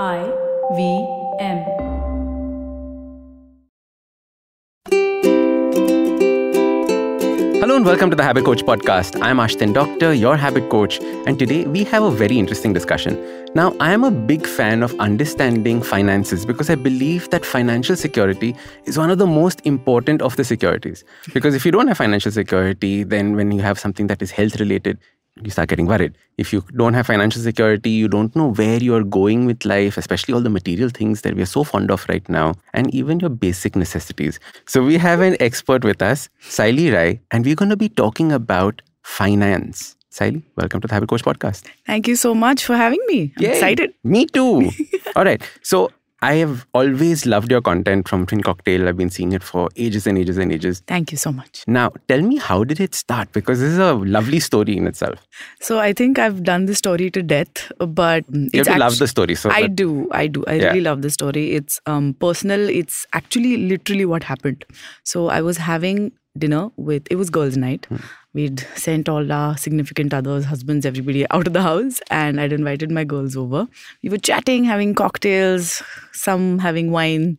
I V M. Hello and welcome to the Habit Coach podcast. I'm Ashdin Doctor, your habit coach, and today we have a very interesting discussion. Now, I am a big fan of understanding finances because I believe that financial security is one of the most important of the securities. Because if you don't have financial security, then when you have something that is health related, you start getting worried. If you don't have financial security, you don't know where you're going with life, especially all the material things that we are so fond of right now, and even your basic necessities. So, we have an expert with us, Sayali Rai, and we're going to be talking about finance. Sayali, welcome to the Habit Coach podcast. Thank you so much for having me. I'm Yay. excited. Me too. all right. So, I have always loved your content from Fin Cocktail. I've been seeing it for ages and ages and ages. Thank you so much. Now, tell me, how did it start? Because this is a lovely story in itself. So I think I've done the story to death, but You have to love the story. So I that- do, I do. I Yeah. really love the story. It's um, personal. It's actually literally what happened. So I was having dinner with. It was girls' night. Hmm. We'd sent all our significant others, husbands, everybody out of the house, and I'd invited my girls over. We were chatting, having cocktails, some having wine,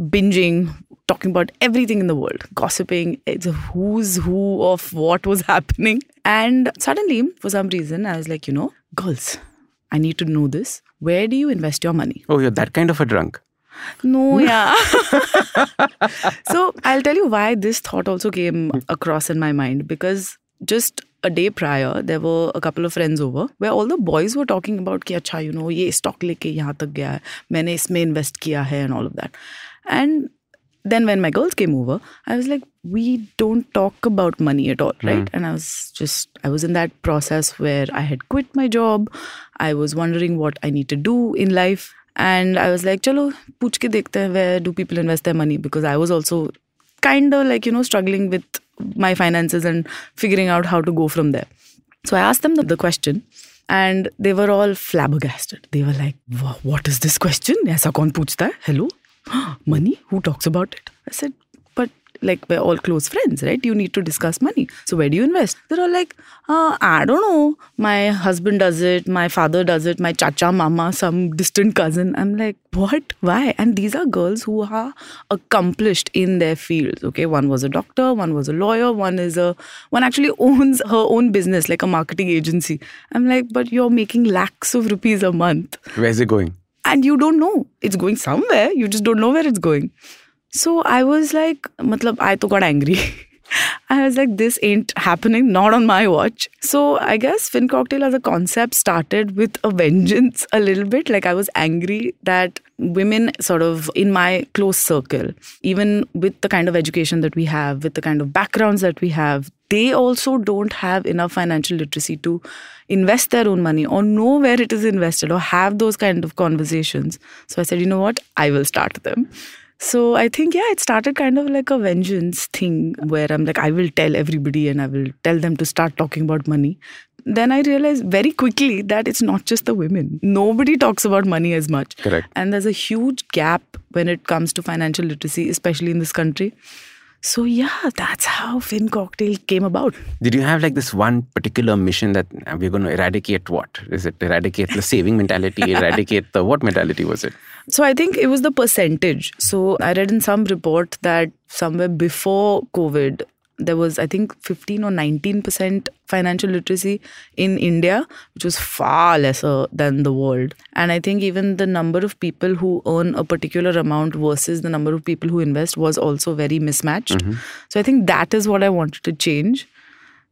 binging, talking about everything in the world, gossiping. It's a who's who of what was happening. And suddenly, for some reason, I was like, you know, girls, I need to know this. Where do you invest your money? Oh, you're that kind of a drunk. No, yeah. so I'll tell you why this thought also came across in my mind because just a day prior there were a couple of friends over where all the boys were talking about ki acha you know ye stock leke yahan tak gaya hai isme invest kiya hai and all of that and then when my girls came over i was like we don't talk about money at all, right? Mm. and i was just i was in that process where i had quit my job i was wondering what i need to do in life and I was like, chalo, pooch ke dekhte where do people invest their money? Because I was also kind of like, you know, struggling with my finances and figuring out how to go from there. So I asked them the, the question and they were all flabbergasted. They were like, what is this question? Aisa kaun puchta hai? Hello? money? Who talks about it? I said, like we're all close friends, right? You need to discuss money. So where do you invest? They're all like, uh, I don't know. My husband does it. My father does it. My chacha, mama, some distant cousin. I'm like, what? Why? And these are girls who are accomplished in their fields. Okay, one was a doctor, one was a lawyer, one is a one actually owns her own business like a marketing agency. I'm like, but you're making lakhs of rupees a month Where's it going? and you don't know it's going somewhere you just don't know where it's going so i was like matlab i to got angry i was like this ain't happening not on my watch so i guess fin cocktail as a concept started with a vengeance a little bit like i was angry that women sort of in my close circle even with the kind of education that we have with the kind of backgrounds that we have they also don't have enough financial literacy to invest their own money or know where it is invested or have those kind of conversations. So I said, you know what? I will start them. So I think, yeah, it started kind of like a vengeance thing where I'm like, I will tell everybody and I will tell them to start talking about money. Then I realized very quickly that it's not just the women. Nobody talks about money as much. Correct. And there's a huge gap when it comes to financial literacy, especially in this country. So yeah, that's how Fin Cocktail came about. Did you have like this one particular mission that uh, we're going to eradicate what? Is it eradicate the saving mentality? eradicate the what mentality was it? So I think it was the percentage. So I read in some report that somewhere before COVID, there was I think 15 or 19 percent financial literacy in India, which was far lesser than the world. And I think even the number of people who earn a particular amount versus the number of people who invest was also very mismatched. Mm-hmm. So I think that is what I wanted to change.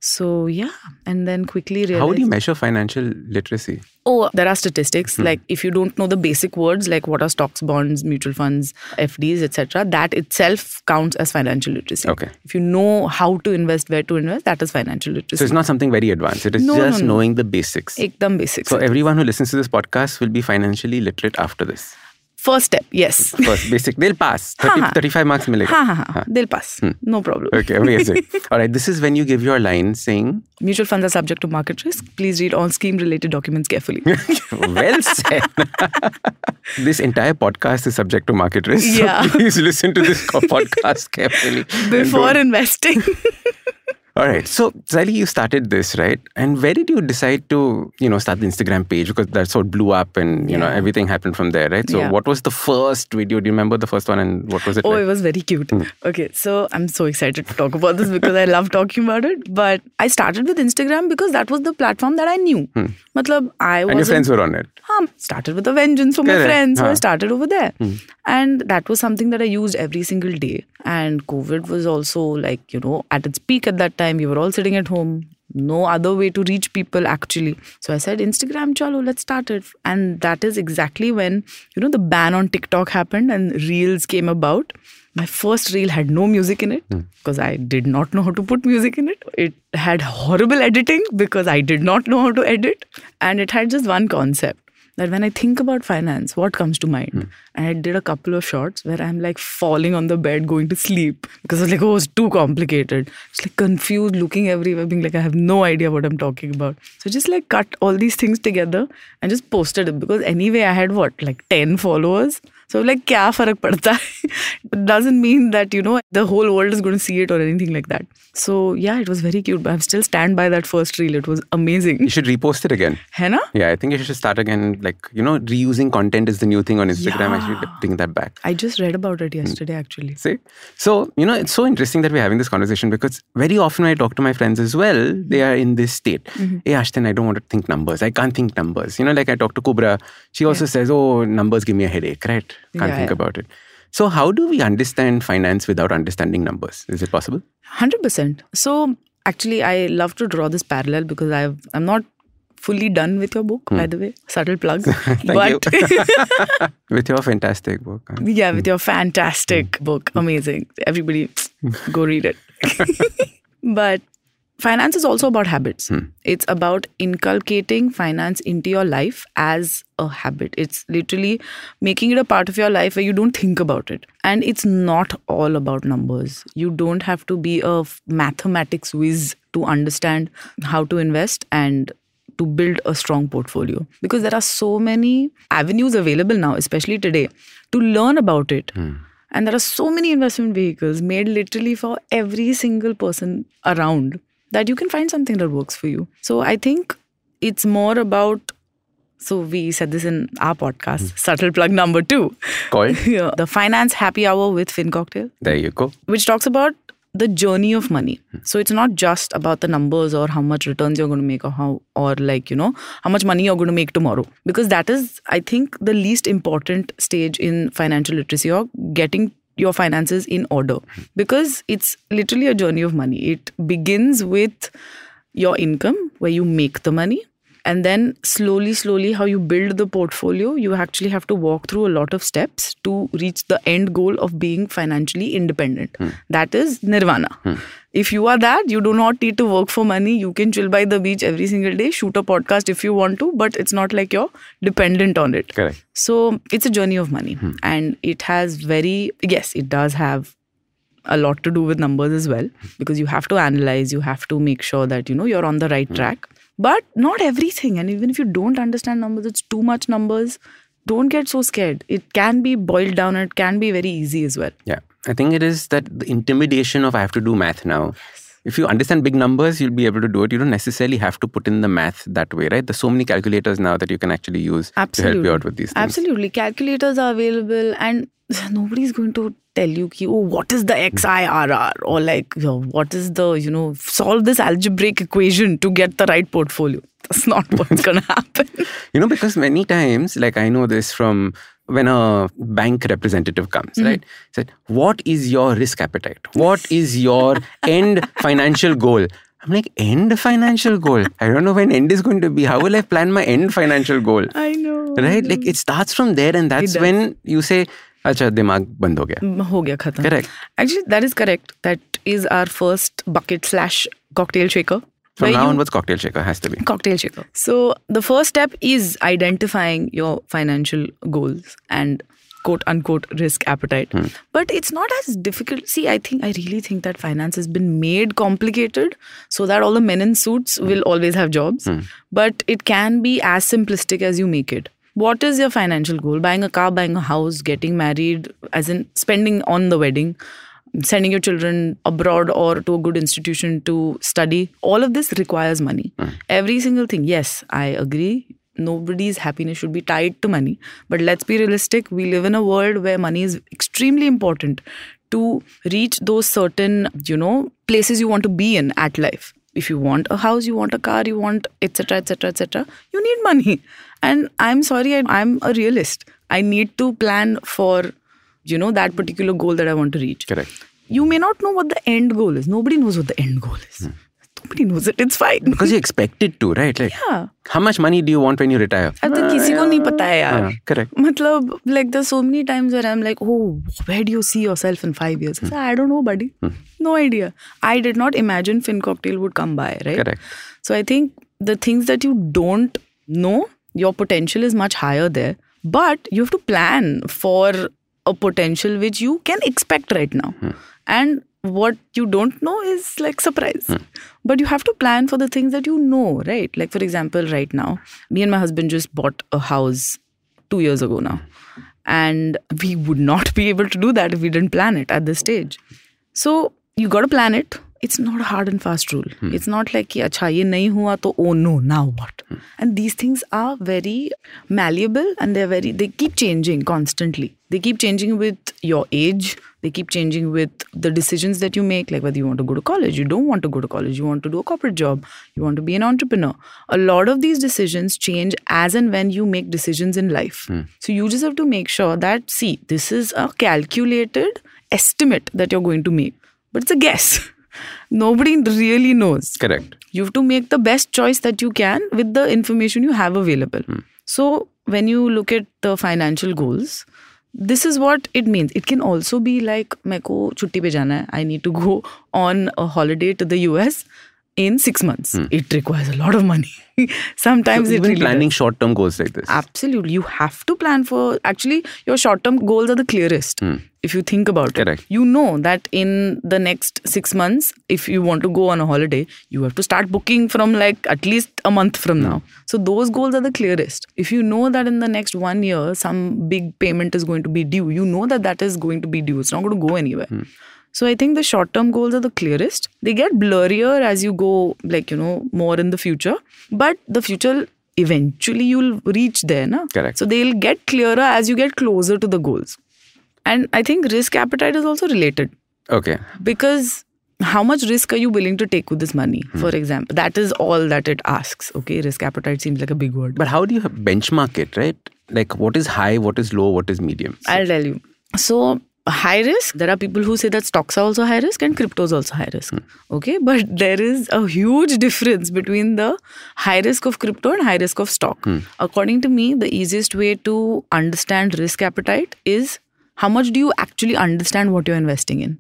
So yeah, and then quickly realized. How do you measure financial literacy? Oh, there are statistics. Hmm. Like if you don't know the basic words like what are stocks, bonds, mutual funds, FDs, etc., that itself counts as financial literacy. Okay. If you know how to invest, where to invest, that is financial literacy. So it's not something very advanced. It is No, no, just no. knowing the basics. Ekdam basic. So everyone who listens to this podcast will be financially literate after this. First step, yes. First basic, they'll pass. 30, हाँ, 35 marks ha ha ha. They'll pass. Hmm. No problem. Okay, amazing. All right, this is when you give your line saying, Mutual funds are subject to market risk. Please read all scheme related documents carefully. well said. this entire podcast is subject to market risk. So Yeah. please listen to this podcast carefully. Before don't- investing. All right. So, Sayali, you started this, right? And where did you decide to, you know, start the Instagram page? Because that's what blew up and, you know, everything happened from there, right? So, Yeah. what was the first video? Do you remember the first one and what was it Oh, like? it was very cute. Okay, so I'm so excited to talk about this because I love talking about it. But I started with Instagram because that was the platform that I knew. Matlab, I was and your friends were on it. um, started with a vengeance for my Correct. friends. So I started over there. And that was something that I used every single day. And COVID was also like, you know, at its peak at that time. We were all sitting at home. No other way to reach people actually. So I said, Instagram, chalo, let's start it. And that is exactly when, you know, the ban on TikTok happened and reels came about. My first reel had no music in it hmm. because I did not know how to put music in it. It had horrible editing because I did not know how to edit. And it had just one concept that when I think about finance, what comes to mind? Hmm. And I did a couple of shots where I'm like falling on the bed, going to sleep because I was like, oh, it's too complicated. It's like confused, looking everywhere, being like, I have no idea what I'm talking about. So just like cut all these things together and just posted it because anyway, I had what, like 10 followers. So like, kya farak padta hai? It doesn't mean that, you know, the whole world is going to see it or anything like that. So yeah, it was very cute. But I still stand by that first reel. It was amazing. You should repost it again. Hai na? Yeah, I think you should start again. Like, you know, reusing content is the new thing on Instagram. Yeah. I should bring that back. I just read about it mm. yesterday actually. See? So, you know, it's so interesting that we're having this conversation because very often when I talk to my friends as well, they mm-hmm. are in this state. Mm-hmm. Hey, Ashdin, I don't want to think numbers. I can't think numbers. You know, like I talk to Kubra, she also says, oh, numbers give me a headache, right? Can't Yeah, think yeah. about it. So, how do we understand finance without understanding numbers? Is it possible? 100%. So actually I love to draw this parallel because I've I'm not fully done with your book by hmm. the way. Subtle plug. but With your fantastic book. huh? yeah, with hmm. your fantastic hmm. book. Amazing. Everybody go read it. but finance is also about habits. Hmm. It's about inculcating finance into your life as a habit. It's literally making it a part of your life where you don't think about it. And it's not all about numbers. You don't have to be a mathematics whiz to understand how to invest and to build a strong portfolio because there are so many avenues available now, especially today, to learn about it. Hmm. And there are so many investment vehicles made literally for every single person around that you can find something that works for you. So I think it's more about. So we said this in our podcast, hmm. subtle plug number two, Called? yeah, the finance happy hour with Fin Cocktail There you go. which talks about the journey of money. Hmm. So it's not just about the numbers or how much returns you're going to make or how or like you know how much money you're going to make tomorrow because that is I think the least important stage in financial literacy or getting your finances in order. Because it's literally a journey of money. It begins with your income where you make the money and then slowly slowly how you build the portfolio you actually have to walk through a lot of steps to reach the end goal of being financially independent. Hmm. That is nirvana hmm. If you are that you do not need to work for money. You can chill by the beach every single day shoot a podcast if you want to but it's not like you're dependent on it. Correct. so it's a journey of money. Hmm. And it has very yes it does have a lot to do with numbers as well because you have to analyze you have to make sure that you know you're on the right hmm. track. But not everything. And even if you don't understand numbers it's too much numbers. Don't get so scared. It can be boiled down and it can be very easy as well. Yeah. I think it is that the intimidation of I have to do math now. Yes. If you understand big numbers, you'll be able to do it. You don't necessarily have to put in the math that way, right? There's so many calculators now that you can actually use absolutely to help you out with these things. absolutely calculators are available and nobody's going to tell you ki, oh what is the hmm. xirr or like you know, what is the you know solve this algebraic equation to get the right portfolio that's not what's going to happen You know, because many times, like I know this from when a bank representative comes, Mm-hmm. right? Said, what is your risk appetite? What is your end financial goal? I'm like, end financial goal? I don't know when end is going to be. How will I plan my end financial goal? i know Right? Like it starts from there, and that's when you say, Acha, dimag band ho gaya. ho gaya khatam. Correct. actually that is correct that is our first bucket slash cocktail shaker From now you- onwards, cocktail shaker has to be. cocktail shaker. So the first step is identifying your financial goals and quote unquote risk appetite. Hmm. But it's not as difficult. See, I think I really think that finance has been made complicated so that all the men in suits hmm. will always have jobs. Hmm. But it can be as simplistic as you make it. What is your financial goal? Buying a car, buying a house, getting married, as in spending on the wedding sending your children abroad or to a good institution to study. All of this requires money. Hmm. Every single thing. Yes, I agree. Nobody's happiness should be tied to money. But let's be realistic. We live in a world where money is extremely important to reach those certain, you know, places you want to be in at life. If you want a house, you want a car, you want etc. etc. etc. You need money. And I'm sorry, I'm a realist. I need to plan for, you know that particular goal that i want to reach. Correct. You may not know what the end goal is. Nobody knows what the end goal is. Hmm. nobody knows it. It's fine. Because you expect it to right? Like yeah. how much money do you want when you retire? I think kisi ko nahi pata hai yaar. Yeah, correct. Matlab like there's so many times where i'm like oh where do you see yourself in 5 years? Hmm. I don't know buddy. Hmm. No idea. I did not imagine fin cocktail would come by right? Correct. So i think the things that you don't know your potential is much higher there. But you have to plan for a potential which you can expect right now. Hmm. And what you don't know is like surprise. Hmm. But you have to plan for the things that you know right? Like for example right now me and my husband just bought a house 2 years ago now. And we would not be able to do that if we didn't plan it at this stage. So you got to plan it it's not a hard and fast rule. Hmm. It's not like, ki, acha, ye nahi hua, to, oh no, now what? Hmm. And these things are very malleable and they're very, they keep changing constantly. They keep changing with your age. They keep changing with the decisions that you make, like whether you want to go to college, you don't want to go to college, you want to do a corporate job, you want to be an entrepreneur. A lot of these decisions change as and when you make decisions in life. Hmm. So you just have to make sure that, see, this is a calculated estimate that you're going to make, but it's a guess. nobody really knows Correct. you have to make the best choice that you can with the information you have available so when you look at the financial goals this is what it means it can also be like मेरे को छुट्टी पे जाना है i need to go on a holiday to the us in 6 months hmm. it requires a lot of money sometimes So it even really planning does. short-term goals like this. Absolutely. You have to plan for actually your short term goals are the clearest. Hmm. If you think about Correct. it, you know that in the next six months, if you want to go on a holiday, you have to start booking from like at least a month from hmm. now. So those goals are the clearest. If you know that in the next one year, some big payment is going to be due, you know that that is going to be due. It's not going to go anywhere. So I think the short term goals are the clearest. They get blurrier as you go, like, you know, more in the future. But the future, eventually you'll reach there. Na? Correct. So they'll get clearer as you get closer to the goals. And I think risk appetite is also related Okay. because how much risk are you willing to take with this money? Hmm. For example, that is all that it asks. Okay, risk appetite seems like a big word. But how do you benchmark it, right? Like what is high, what is low, what is medium? I'll tell you. So, high risk, there are people who say that stocks are also high risk and crypto is also high risk. Hmm. Okay, but there is a huge difference between the high risk of crypto and high risk of stock. Hmm. According to me, the easiest way to understand risk appetite is how much do you actually understand what you're investing in?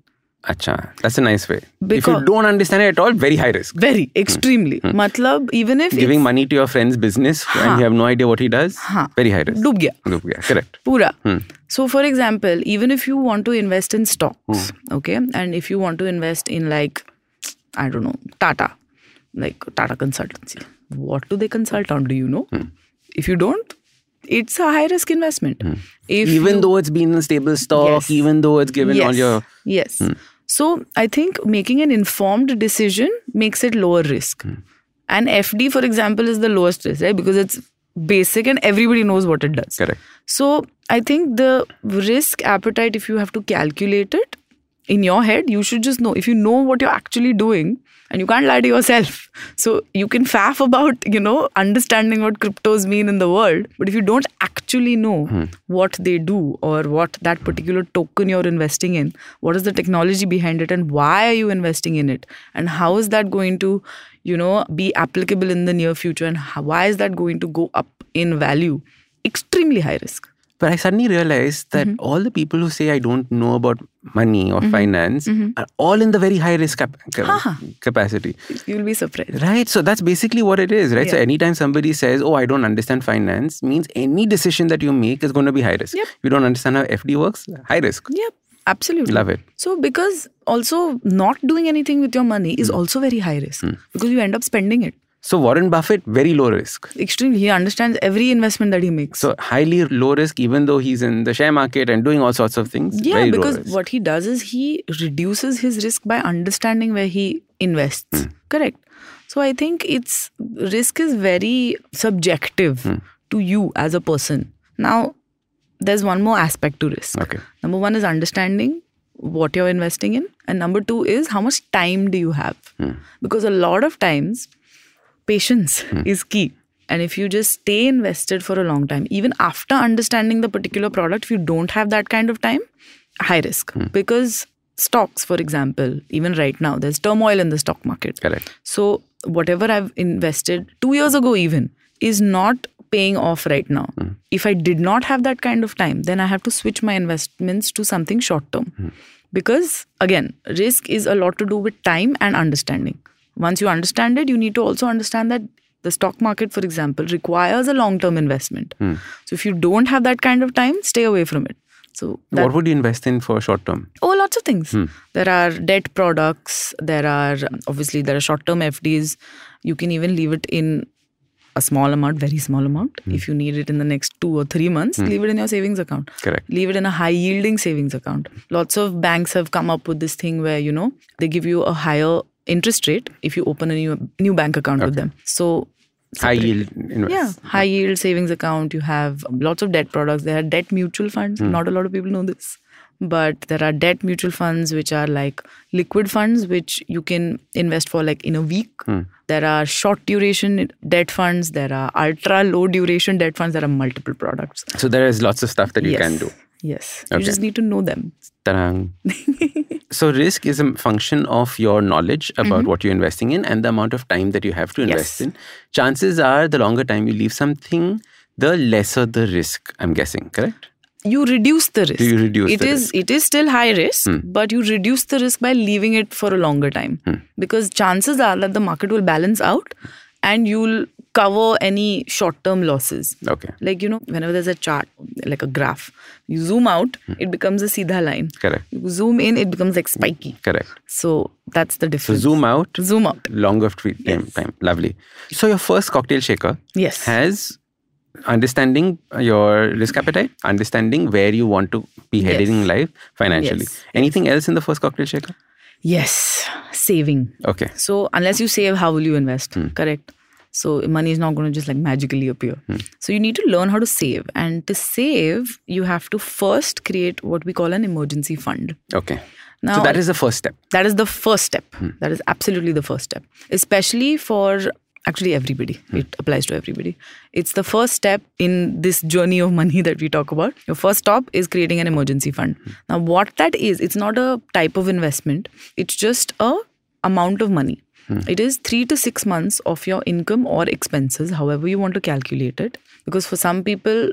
Acha, that's a nice way. Because if you don't understand it at all, very high risk. Very, extremely. Hmm. hmm. Matlab, even if giving money to your friend's business haan. and you have no idea what he does, haan. very high risk. Dub gaya. Dub gaya. Correct. Pura. Hmm. So, for example, even if you want to invest in stocks, hmm. okay, and if you want to invest in like, I don't know, Tata, like Tata consultancy. What do they consult on? Do you know? Hmm. If you don't, it's a high risk investment. Mm. even you, though it's been a stable stock, yes. even though it's given yes. on your yes. Mm. So I think making an informed decision makes it lower risk. Hmm. And FD, for example, is the lowest risk, right? Because it's basic and everybody knows what it does. correct. So I think the risk appetite, if you have to calculate it in your head, you should just know. If you know what you're actually doing, and you can't lie to yourself. So you can faff about, you know, understanding what cryptos mean in the world. But if you don't actually know hmm. what they do or what that particular token you're investing in, what is the technology behind it and why are you investing in it? And how is that going to, you know, be applicable in the near future? And how, why is that going to go up in value? Extremely high risk. But I suddenly realized that Mm-hmm. all the people who say I don't know about money or finance Mm-hmm. are all in the very high risk cap- ca- capacity. You'll be surprised. Right. So that's basically what it is, right? So anytime somebody says, Oh, I don't understand finance, means any decision that you make is going to be high risk. Yep. You don't understand how FD works, high risk. Yep, absolutely. Love it. So, because also not doing anything with your money is also very high risk because you end up spending it. So Warren Buffett, very low risk. Extremely. He understands every investment that he makes. So highly low risk, even though he's in the share market and doing all sorts of things. yeah, because what he does is he reduces his risk by understanding where he invests. Hmm. Correct. So I think it's risk is very subjective Hmm. to you as a person. Now, there's one more aspect to risk. Okay. Number one is understanding what you're investing in, and number two is how much time do you have? Hmm. Because a lot of times, patience hmm. is key. And if you just stay invested for a long time, even after understanding the particular product, if you don't have that kind of time, high risk. Hmm. Because stocks, for example, even right now, there's turmoil in the stock market. Correct. So, whatever I've invested two years ago, even, is not paying off right now. Hmm. If I did not have that kind of time, then I have to switch my investments to something short term. Because, again, risk is a lot to do with time and understanding. Once you understand it, you need to also understand that the stock market, for example, requires a long term investment. Hmm. So, if you don't have that kind of time, stay away from it. So, that, what would you invest in for short term? Oh, lots of things. Hmm. There are debt products. There are obviously there are short-term FDs. You can even leave it in a small amount, very small amount. Hmm. If you need it in the next two or three months, leave it in your savings account. Correct. Leave it in a high-yielding savings account. Lots of banks have come up with this thing where you know they give you a higher interest rate if you open a new new bank account with them. So High yield invest. yeah, high yield savings account. You have lots of debt products. There are debt mutual funds. Hmm. Not a lot of people know this. But there are debt mutual funds which are like liquid funds which you can invest for like in a week. Hmm. There are short duration debt funds. There are ultra low duration debt funds. There are multiple products. So there is lots of stuff that you yes. can do. Yes. Okay. You just need to know them. Ta-dang. so risk is a function of your knowledge about what you're investing in and the amount of time that you have to invest Mm-hmm. Yes. in. Chances are the longer time you leave something, the lesser the risk, I'm guessing, correct? you reduce the risk. you reduce It the is- it is still high risk, but you reduce the risk by leaving it for a longer time. Because chances are that the market will balance out and you'll cover any short-term losses. Okay. Like you know, whenever there's a chart, like a graph, you zoom out, hmm. it becomes a seedha line. Correct. You zoom in, it becomes like spiky. Correct. So that's the difference. So zoom out, Zoom out. longer time, time. Lovely. So your first cocktail shaker Yes. has understanding uh, your risk appetite, understanding where you want to be headed Yes. in life financially. Yes. Anything else in the first cocktail shaker? Yes. Saving. Okay. So unless you save, how will you invest? Hmm. Correct. So money is not going to just like magically appear. Hmm. So you need to learn how to save, and to save, you have to first create what we call an emergency fund. Okay. Now so that is the first step. that is the first step. Hmm. That is absolutely the first step, especially for actually everybody. Hmm. It applies to everybody. It's the first step in this journey of money that we talk about. Your first stop is creating an emergency fund. Now, what that is, it's not a type of investment. It's just a amount of money. It is three to six months of your income or expenses, however you want to calculate it. Because for some people,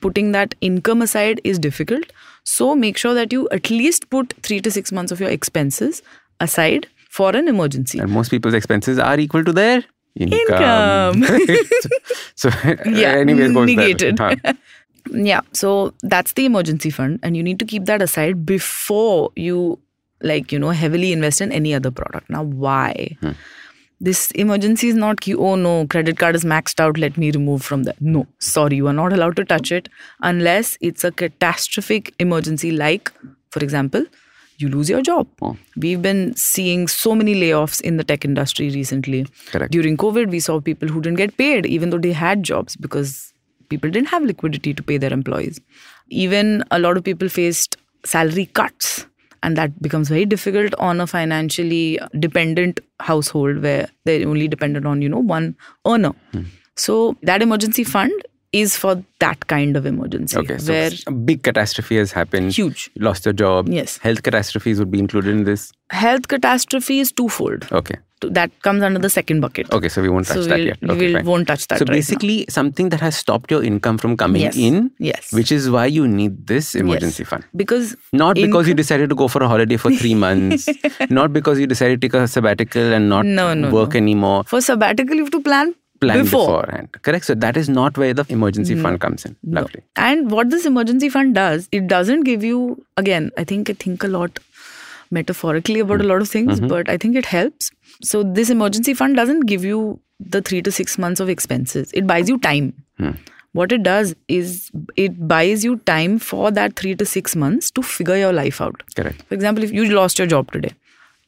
putting that income aside is difficult. So make sure that you at least put three to six months of your expenses aside for an emergency. And most people's expenses are equal to their income. Income. so, Yeah, anyways, goes negated. Huh. Yeah, so that's the emergency fund, and you need to keep that aside before you, like, you know, heavily invest in any other product. Now, why? Hmm. This emergency is not, ki, oh no, credit card is maxed out, let me remove from that. No, sorry, you are not allowed to touch it unless it's a catastrophic emergency, like, for example, you lose your job. Oh. We've been seeing so many layoffs in the tech industry recently. Correct. During COVID, we saw people who didn't get paid even though they had jobs because people didn't have liquidity to pay their employees. Even a lot of people faced salary cuts. And that becomes very difficult on a financially dependent household where they're only dependent on, you know, one earner. Hmm. So that emergency fund is for that kind of emergency. Okay, so where a big catastrophe has happened. Huge. You lost your job. Yes. Health catastrophes would be included in this. health catastrophe is twofold. Okay. That comes under the second bucket. Okay, so we won't touch So that we'll- yet. we Okay, fine. won't touch that So right now. basically, something that has stopped your income from coming Yes. in, Yes. which is why you need this emergency Yes. fund. Because Not because you decided to go for a holiday for three months, not because you decided to take a sabbatical and not No, no, work no. anymore. for sabbatical you have to plan, Plan before. beforehand. Correct. So that is not where the emergency fund comes in. Lovely. And what this emergency fund does, it doesn't give you again, I think I think a lot metaphorically about a lot of things, mm-hmm. but I think it helps. So this emergency fund doesn't give you the three to six months of expenses. It buys you time. Hmm. What it does is it buys you time for that three to six months to figure your life out. Correct. For example, if you lost your job today,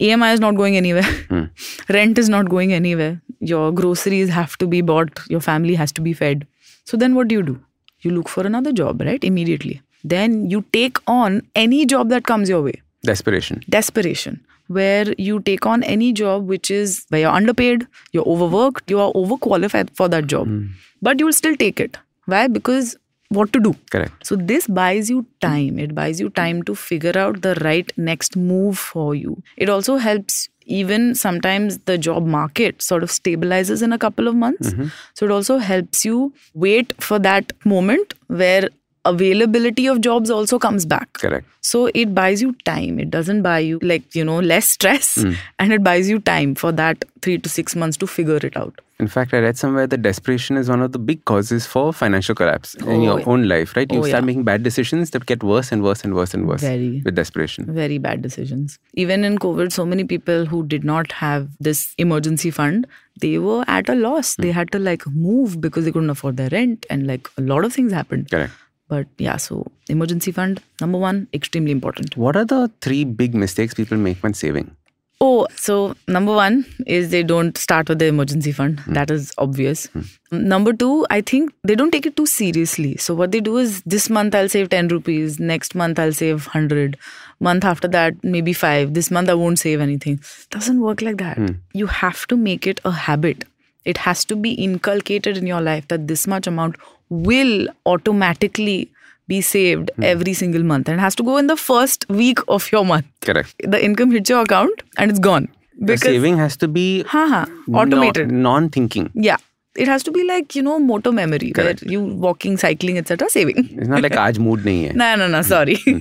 EMI is not going anywhere, Hmm. rent is not going anywhere, your groceries have to be bought, your family has to be fed. So then what do you do? You look for another job, right? Immediately. Then you take on any job that comes your way. Desperation. Desperation, where you take on any job which is where you're underpaid, you're overworked, you are overqualified for that job, hmm. but you will still take it. Why? Because what to do? Correct. So this buys you time. It buys you time to figure out the right next move for you. It also helps even sometimes the job market sort of stabilizes in a couple of months. Mm-hmm. So it also helps you wait for that moment where availability of jobs also comes back. Correct. So it buys you time. It doesn't buy you like, you know, less stress hmm. and it buys you time for that 3 to 6 months to figure it out. In fact, I read somewhere that desperation is one of the big causes for financial collapse in Oh, your yeah. own life, right? You Oh, start yeah. making bad decisions that get worse and worse and worse and worse Very. with desperation. very bad decisions. Even in COVID, so many people who did not have this emergency fund, they were at a loss. They hmm. had to like move because they couldn't afford their rent, and like a lot of things happened. Correct. But yeah, so emergency fund, number one, extremely important. What are the three big mistakes people make when saving? Oh, so number one is they don't start with the emergency fund. Hmm. That is obvious. Hmm. Number two, I think they don't take it too seriously. So what they do is this month I'll save 10 rupees, next month I'll save 100, month after that maybe 5, this month I won't save anything. Doesn't work like that. Hmm. You have to make it a habit. It has to be inculcated in your life that this much amount will automatically be saved hmm. every single month and it has to go in the first week of your month Correct. the income hits your account and it's gone. The saving has to be Ha ha, automated. non thinking. yeah. It has to be like, you know, motor memory Correct. where you walking, cycling, etc. saving. It's not like aaj mood nahi hai, no, no, no, sorry. Hmm.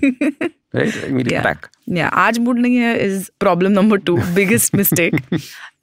right? Immediate yeah. back. Yeah, aaj mood nahi hai is problem number two, biggest mistake.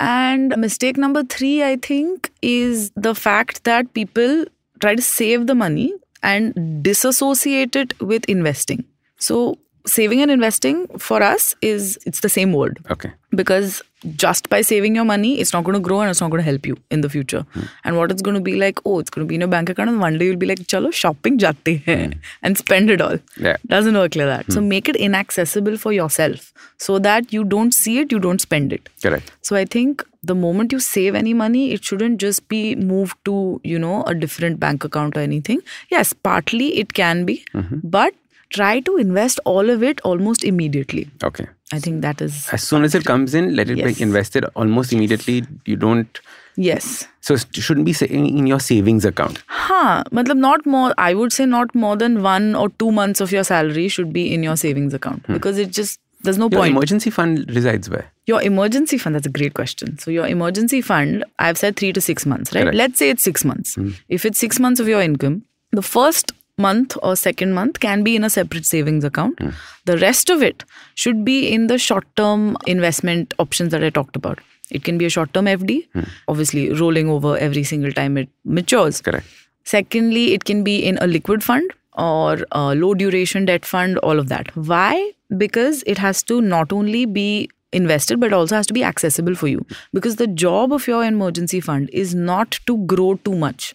and mistake number three, I think, is the fact that people try to save the money and disassociate it with investing. So saving and investing for us is it's the same word. Okay. because just by saving your money, it's not going to grow and it's not going to help you in the future. Hmm. And what it's going to be like, oh, it's going to be in your bank account, and one day you'll be like, chalo, shopping jate hai hmm. and spend it all. Yeah. Doesn't work like that. So hmm. make it inaccessible for yourself so that you don't see it, you don't spend it. Correct. So I think the moment you save any money, it shouldn't just be moved to, you know, a different bank account or anything. Yes, partly it can be, mm-hmm. but try to invest all of it almost immediately. Okay. I think that is As soon as it comes in, let it Yes. be invested almost immediately. You don't. yes. So it shouldn't be in your savings account. Huh. Matlab not more, I would say not more than one or two months of your salary should be in your savings account hmm. because it just, there's no Your point. Your emergency fund resides where? Your emergency fund, that's a great question. So, your emergency fund, I've said three to six months, right? Correct. Let's say it's six months. Hmm. If it's six months of your income, the first month or second month can be in a separate savings account. Hmm. The rest of it should be in the short term investment options that I talked about. It can be a short term FD, hmm. obviously rolling over every single time it matures. Correct. Secondly, it can be in a liquid fund or a uh, low duration debt fund, all of that. Why? Because it has to not only be invested but also has to be accessible for you. Because the job of your emergency fund is not to grow too much.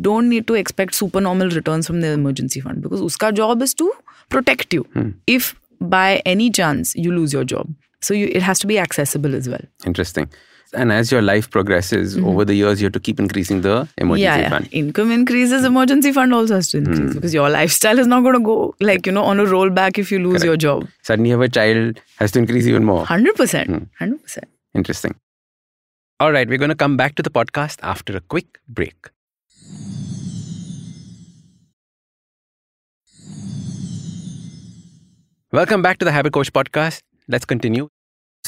Don't need to expect supernormal returns from the emergency fund because uska job is to protect you hmm. if by any chance you lose your job. So you, it has to be accessible as well. Interesting. And as your life progresses mm-hmm. over the years, you have to keep increasing the emergency yeah, yeah. fund. income increases emergency fund also has to increase hmm. because your lifestyle is not going to go like you know on a rollback if you lose your job Suddenly, you have a child has to increase even more. 100% 100% hmm. Interesting. All right, we're going to come back to the podcast after a quick break. Welcome back to the Habit Coach podcast. Let's continue.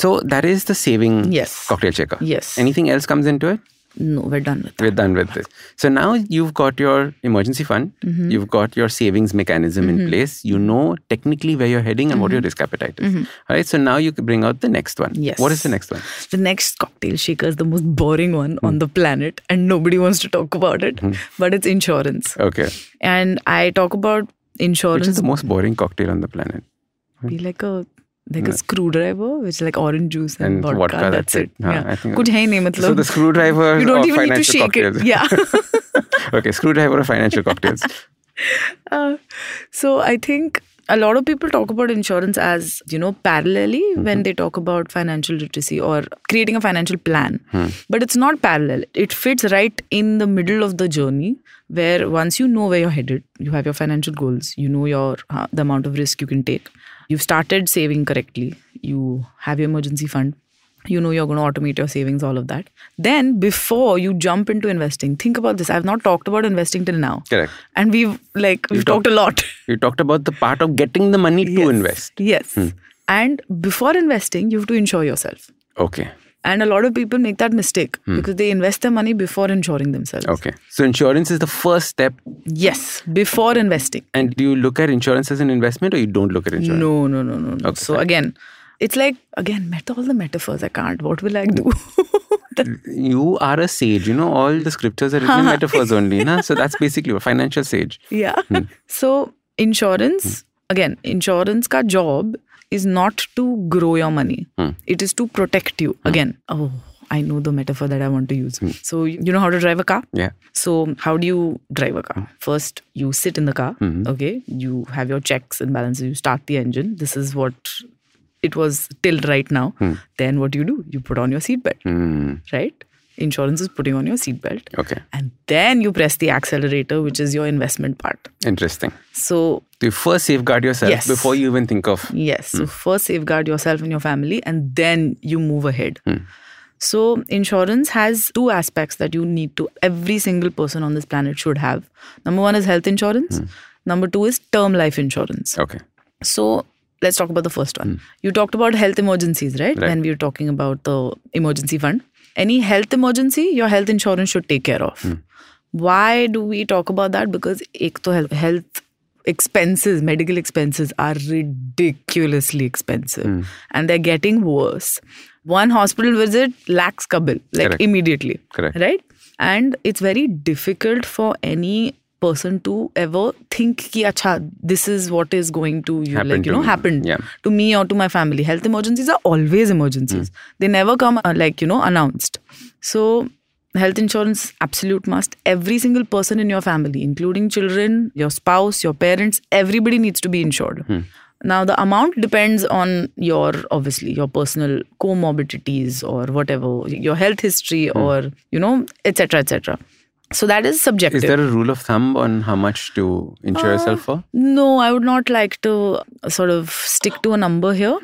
So that is the saving Yes. cocktail shaker. Yes. Anything else comes into it? no we're done with that We're done with this. So now you've got your emergency fund, Mm-hmm. you've got your savings mechanism in place. You know technically where you're heading and what your risk appetite is. All right. So now you can bring out the next one. Mm-hmm. Yes. What is the next one? the next cocktail shaker is the most boring one on the planet and nobody wants to talk about it but it's insurance Okay. and i talk about insurance. Which is the most boring cocktail on the planet? be like a like a screwdriver, which is like orange juice and, and vodka, vodka. That's, it. it. Yeah. Kuch hai nahi, matlab, so the screwdriver. You don't even need to shake cocktails. it. Yeah. okay, screwdriver or financial cocktails. Uh, so I think a lot of people talk about insurance as you know parallelly mm-hmm. when they talk about financial literacy or creating a financial plan hmm. but it's not parallel it fits right in the middle of the journey where once you know where you're headed you have your financial goals you know your uh, the amount of risk you can take you've started saving correctly you have your emergency fund you know you're going to automate your savings all of that then before you jump into investing think about this i've not talked about investing till now Correct. and we've like we've talked a lot You talked about the part of getting the money to Yes. invest. Hmm. yes and before investing you have to insure yourself Okay. And a lot of people make that mistake because they invest their money before insuring themselves Hmm. Okay. So insurance is the first step. yes before investing And do you look at insurance as an investment or you don't look at insurance? no no no no, no. Okay, so again it's like again meta all the metaphors i can't what will i do You are a sage. You know, all the scriptures are written in metaphors only. Na? So that's basically a financial sage. yeah Hmm. so insurance again insurance ka job is not to grow your money. Hmm. it is to protect you. Again oh i know the metaphor that i want to use. Hmm. so you know how to drive a car? Yeah. so how do you drive a car? Hmm. first you sit in the car okay? You have your checks and balances. You start the engine. This is what it was till right now. Then what do you do? You put on your seatbelt Hmm. right insurance is putting on your seatbelt Okay. and then you press the accelerator which is your investment part. Interesting. so you first safeguard yourself Yes. before you even think of. yes. So hmm. first safeguard yourself and your family and then you move ahead. Hmm. So insurance has two aspects that you need to every single person on this planet should have. Number one is health insurance. Hmm. Number two is term life insurance. Okay. so let's talk about the first one. You talked about health emergencies right, Right. when we were talking about the emergency fund any health emergency your health insurance should take care of. Hmm. Why do we talk about that? Because ek to health, health expenses medical expenses are ridiculously expensive. Hmm. And they're getting worse. One hospital visit lakhs ka bill like Correct. immediately. Correct. right? And it's very difficult for any person to ever think ki acha this is what is going to you Happen like you to know me. happen Yeah. to me or to my family. Health emergencies are always emergencies. Hmm. They never come uh, like you know announced. So health insurance absolute must. Every single person in your family including children your spouse your parents everybody needs to be insured. Hmm. Now the amount depends on your obviously your personal comorbidities or whatever your health history hmm. or you know etc etc so that is subjective. Is there a rule of thumb on how much to insure yourself for? no, I would not like to uh, sort of stick to a number here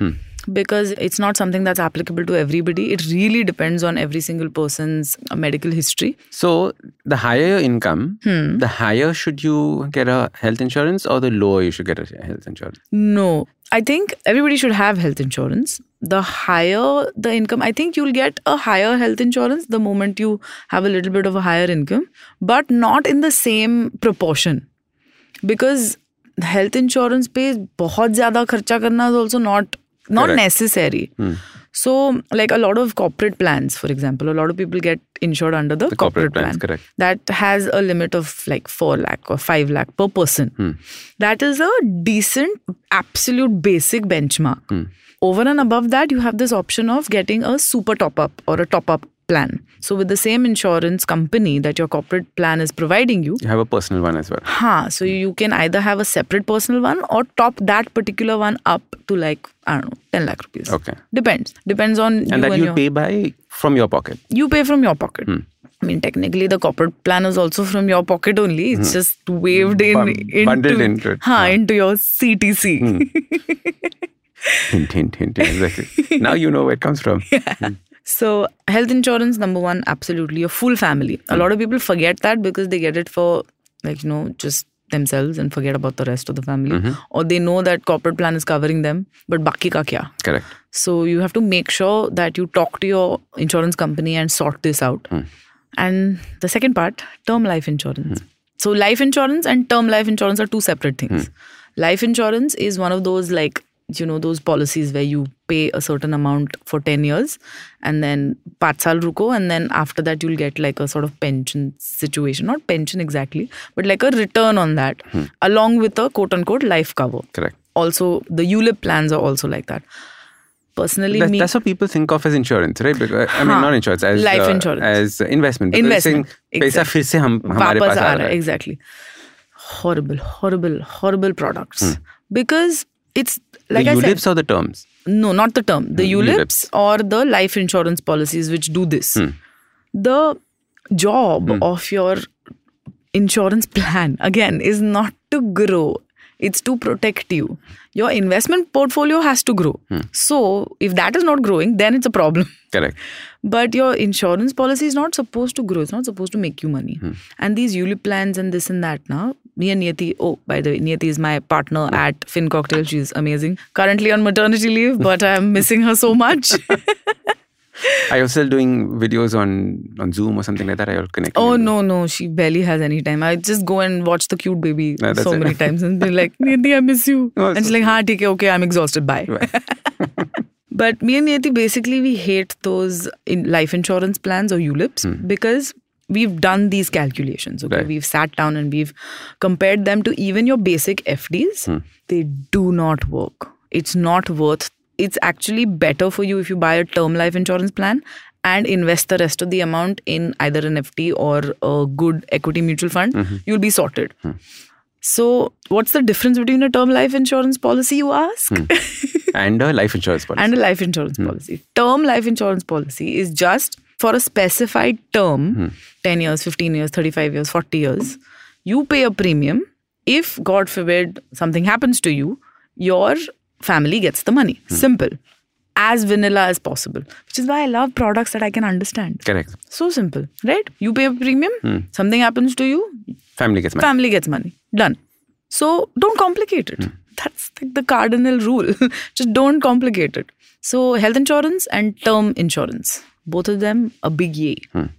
because it's not something that's applicable to everybody. It really depends on every single person's uh, medical history. So the higher your income, Hmm. the higher should you get a health insurance or the lower you should get a health insurance? No, I think everybody should have health insurance. The higher the income, I think you'll get a higher health insurance the moment you have a little bit of a higher income, but not in the same proportion. Because health insurance पे बहुत ज़्यादा खर्चा करना is also not not Correct. necessary. So, like a lot of corporate plans, for example, a lot of people get insured under the, The corporate plans, plan. correct. That has a limit of like 4 lakh or 5 lakh per person. Hmm. That is a decent, absolute basic benchmark. Hmm. Over and above that, you have this option of getting a super top up or a top up plan. So, with the same insurance company that your corporate plan is providing you, You have a personal one as well. Huh. So you can either have a separate personal one or top that particular one up to like, I don't know, 10 lakh rupees. Okay. Depends. Depends on you And that and you your, pay by from your pocket. you pay from your pocket. Hmm. I mean, technically, the corporate plan is also from your pocket only. It's just waved in Hmm. Bun- into, bundled into it. Huh, Yeah. Hmm. into your CTC. Hint, hint, hint, hint. Exactly. now you know where it comes from. So, health insurance, number one, absolutely a full family. A lot of people forget that because they get it for, like, you know, just themselves and forget about the rest of the family. Mm-hmm. Or they know that corporate plan is covering them, but baki ka kya? Correct. So, you have to make sure that you talk to your insurance company and sort this out. Hmm. And the second part, term life insurance. So, life insurance and term life insurance are two separate things. Life insurance is one of those, like, you know, those policies where you pay a certain amount for 10 years and then paanch saal ruko, and then after that, you'll get like a sort of pension situation. Not pension exactly, but like a return on that, along with a quote unquote life cover Correct. also the ULIP plans are also like that. personally That, me that's what people think of as insurance, right? Because I mean, हाँ, not insurance, as life uh, insurance. as investment. Because you're saying, Investment, पैसा exactly. फिर से हम हमारे वापस पास आ आ रहा रहा है है. exactly horrible horrible horrible products Hmm. because it's like the I said ULIPs or the terms? no not the term the Mm, ULIPs or the life insurance policies which do this Hmm. the job of your insurance plan again is not to grow it's to protect you your investment portfolio has to grow Hmm. so if that is not growing then it's a problem Correct. but your insurance policy is not supposed to grow. It's not supposed to make you money. Hmm. And these ULIP plans and this and that now. Me and Niyati, oh, by the way, Niyati is my partner Hmm. at Fin Cocktail. She's amazing. Currently on maternity leave, but I'm missing her so much. Are you still doing videos on on Zoom or something like that? Are you connecting? oh, no, no. She barely has any time. I just go and watch the cute baby No, so it. many times and be like, Niyati, I miss you. And she's so like, ha, okay, okay, I'm exhausted. Bye. But me and Niyati basically we hate those in life insurance plans or ULIPs because we've done these calculations. Okay, Right. we've sat down and we've compared them to even your basic FDs. Hmm. They do not work. It's not worth. It's actually better for you if you buy a term life insurance plan and invest the rest of the amount in either an FD or a good equity mutual fund. Mm-hmm. You'll be sorted. Hmm. So, what's the difference between a term life insurance policy, you ask? Hmm. and a life insurance policy. and a life insurance policy. Term life insurance policy is just for a specified term hmm. 10 years, 15 years, 35 years, 40 years. You pay a premium. If, God forbid, something happens to you, your family gets the money. Hmm. Simple. As vanilla as possible. Which is why I love products that I can understand. Correct. So simple, right? You pay a premium, hmm. something happens to you, Family gets money. family gets money. Done. So don't complicate it. That's like the cardinal rule. Just don't complicate it. So health insurance and term insurance, both of them a big yay.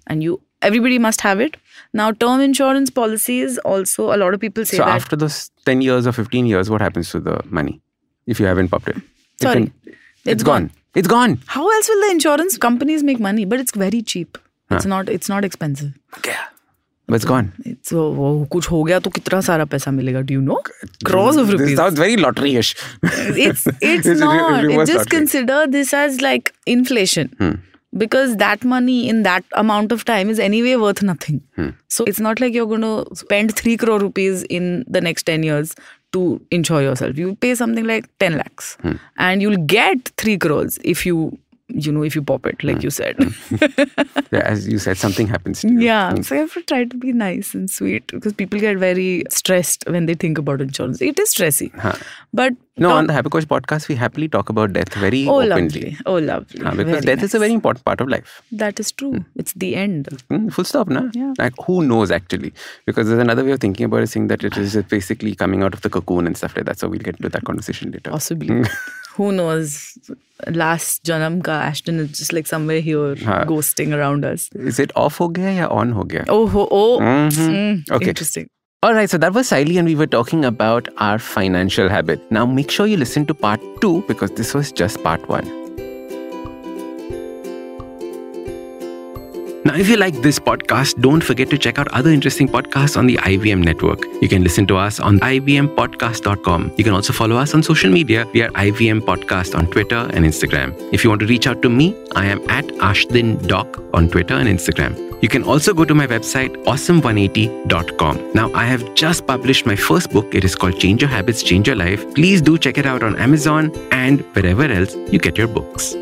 And you everybody must have it. Now term insurance policies also a lot of people say so that after those 10 years or 15 years, what happens to the money if you haven't popped it? It Sorry. can- it's gone. It's gone. how else will the insurance companies make money? But it's very cheap. It's not it's not expensive. But it's gone. It's so वो कुछ हो गया तो कितना सारा पैसा मिलेगा do you know crores of This rupees sounds very lottery-ish. it's it's It's a re- not. It reverse just lottery. consider this as like inflation. Hmm. Because that money in that amount of time is anyway worth nothing. Hmm. So it's not like you're going to spend 3 crore rupees in the next 10 years to insure yourself. You pay something like 10 lakhs Hmm. and you'll get 3 crores if you, you know, if you pop it, Hmm. like you said. Yeah, as you said, something happens to you. yeah. So you have to try to be nice and sweet because people get very stressed when they think about insurance. It is stressy. But No, talk- on the Habit Coach podcast, we happily talk about death very Oh, openly. lovely. Oh, lovely. Uh, because Very death is a very important part of life. That is true. It's the end. Mm, full stop, na? Yeah. Like, who knows actually? Because there's another way of thinking about it, saying that it is basically coming out of the cocoon and stuff like that. So we'll get into that conversation later. Possibly. Who knows? Last Janam ka Ashdin is just like somewhere here ghosting around us. Is it off ho gaya ya on ho gaya? Oh, ho, oh. Mhm. Mm, Okay. Interesting. All right, so that was Sayali, and we were talking about our financial habit. Now, make sure you listen to part two because this was just part one. If you like this podcast, don't forget to check out other interesting podcasts on the IVM network. You can listen to us on ivmpodcast.com. You can also follow us on social media. We are IVM Podcast on Twitter and Instagram. If you want to reach out to me, I am at Ashdin Doc on Twitter and Instagram. You can also go to my website, awesome180.com. Now, I have just published my first book. It is called Change Your Habits, Change Your Life. Please do check it out on Amazon and wherever else you get your books.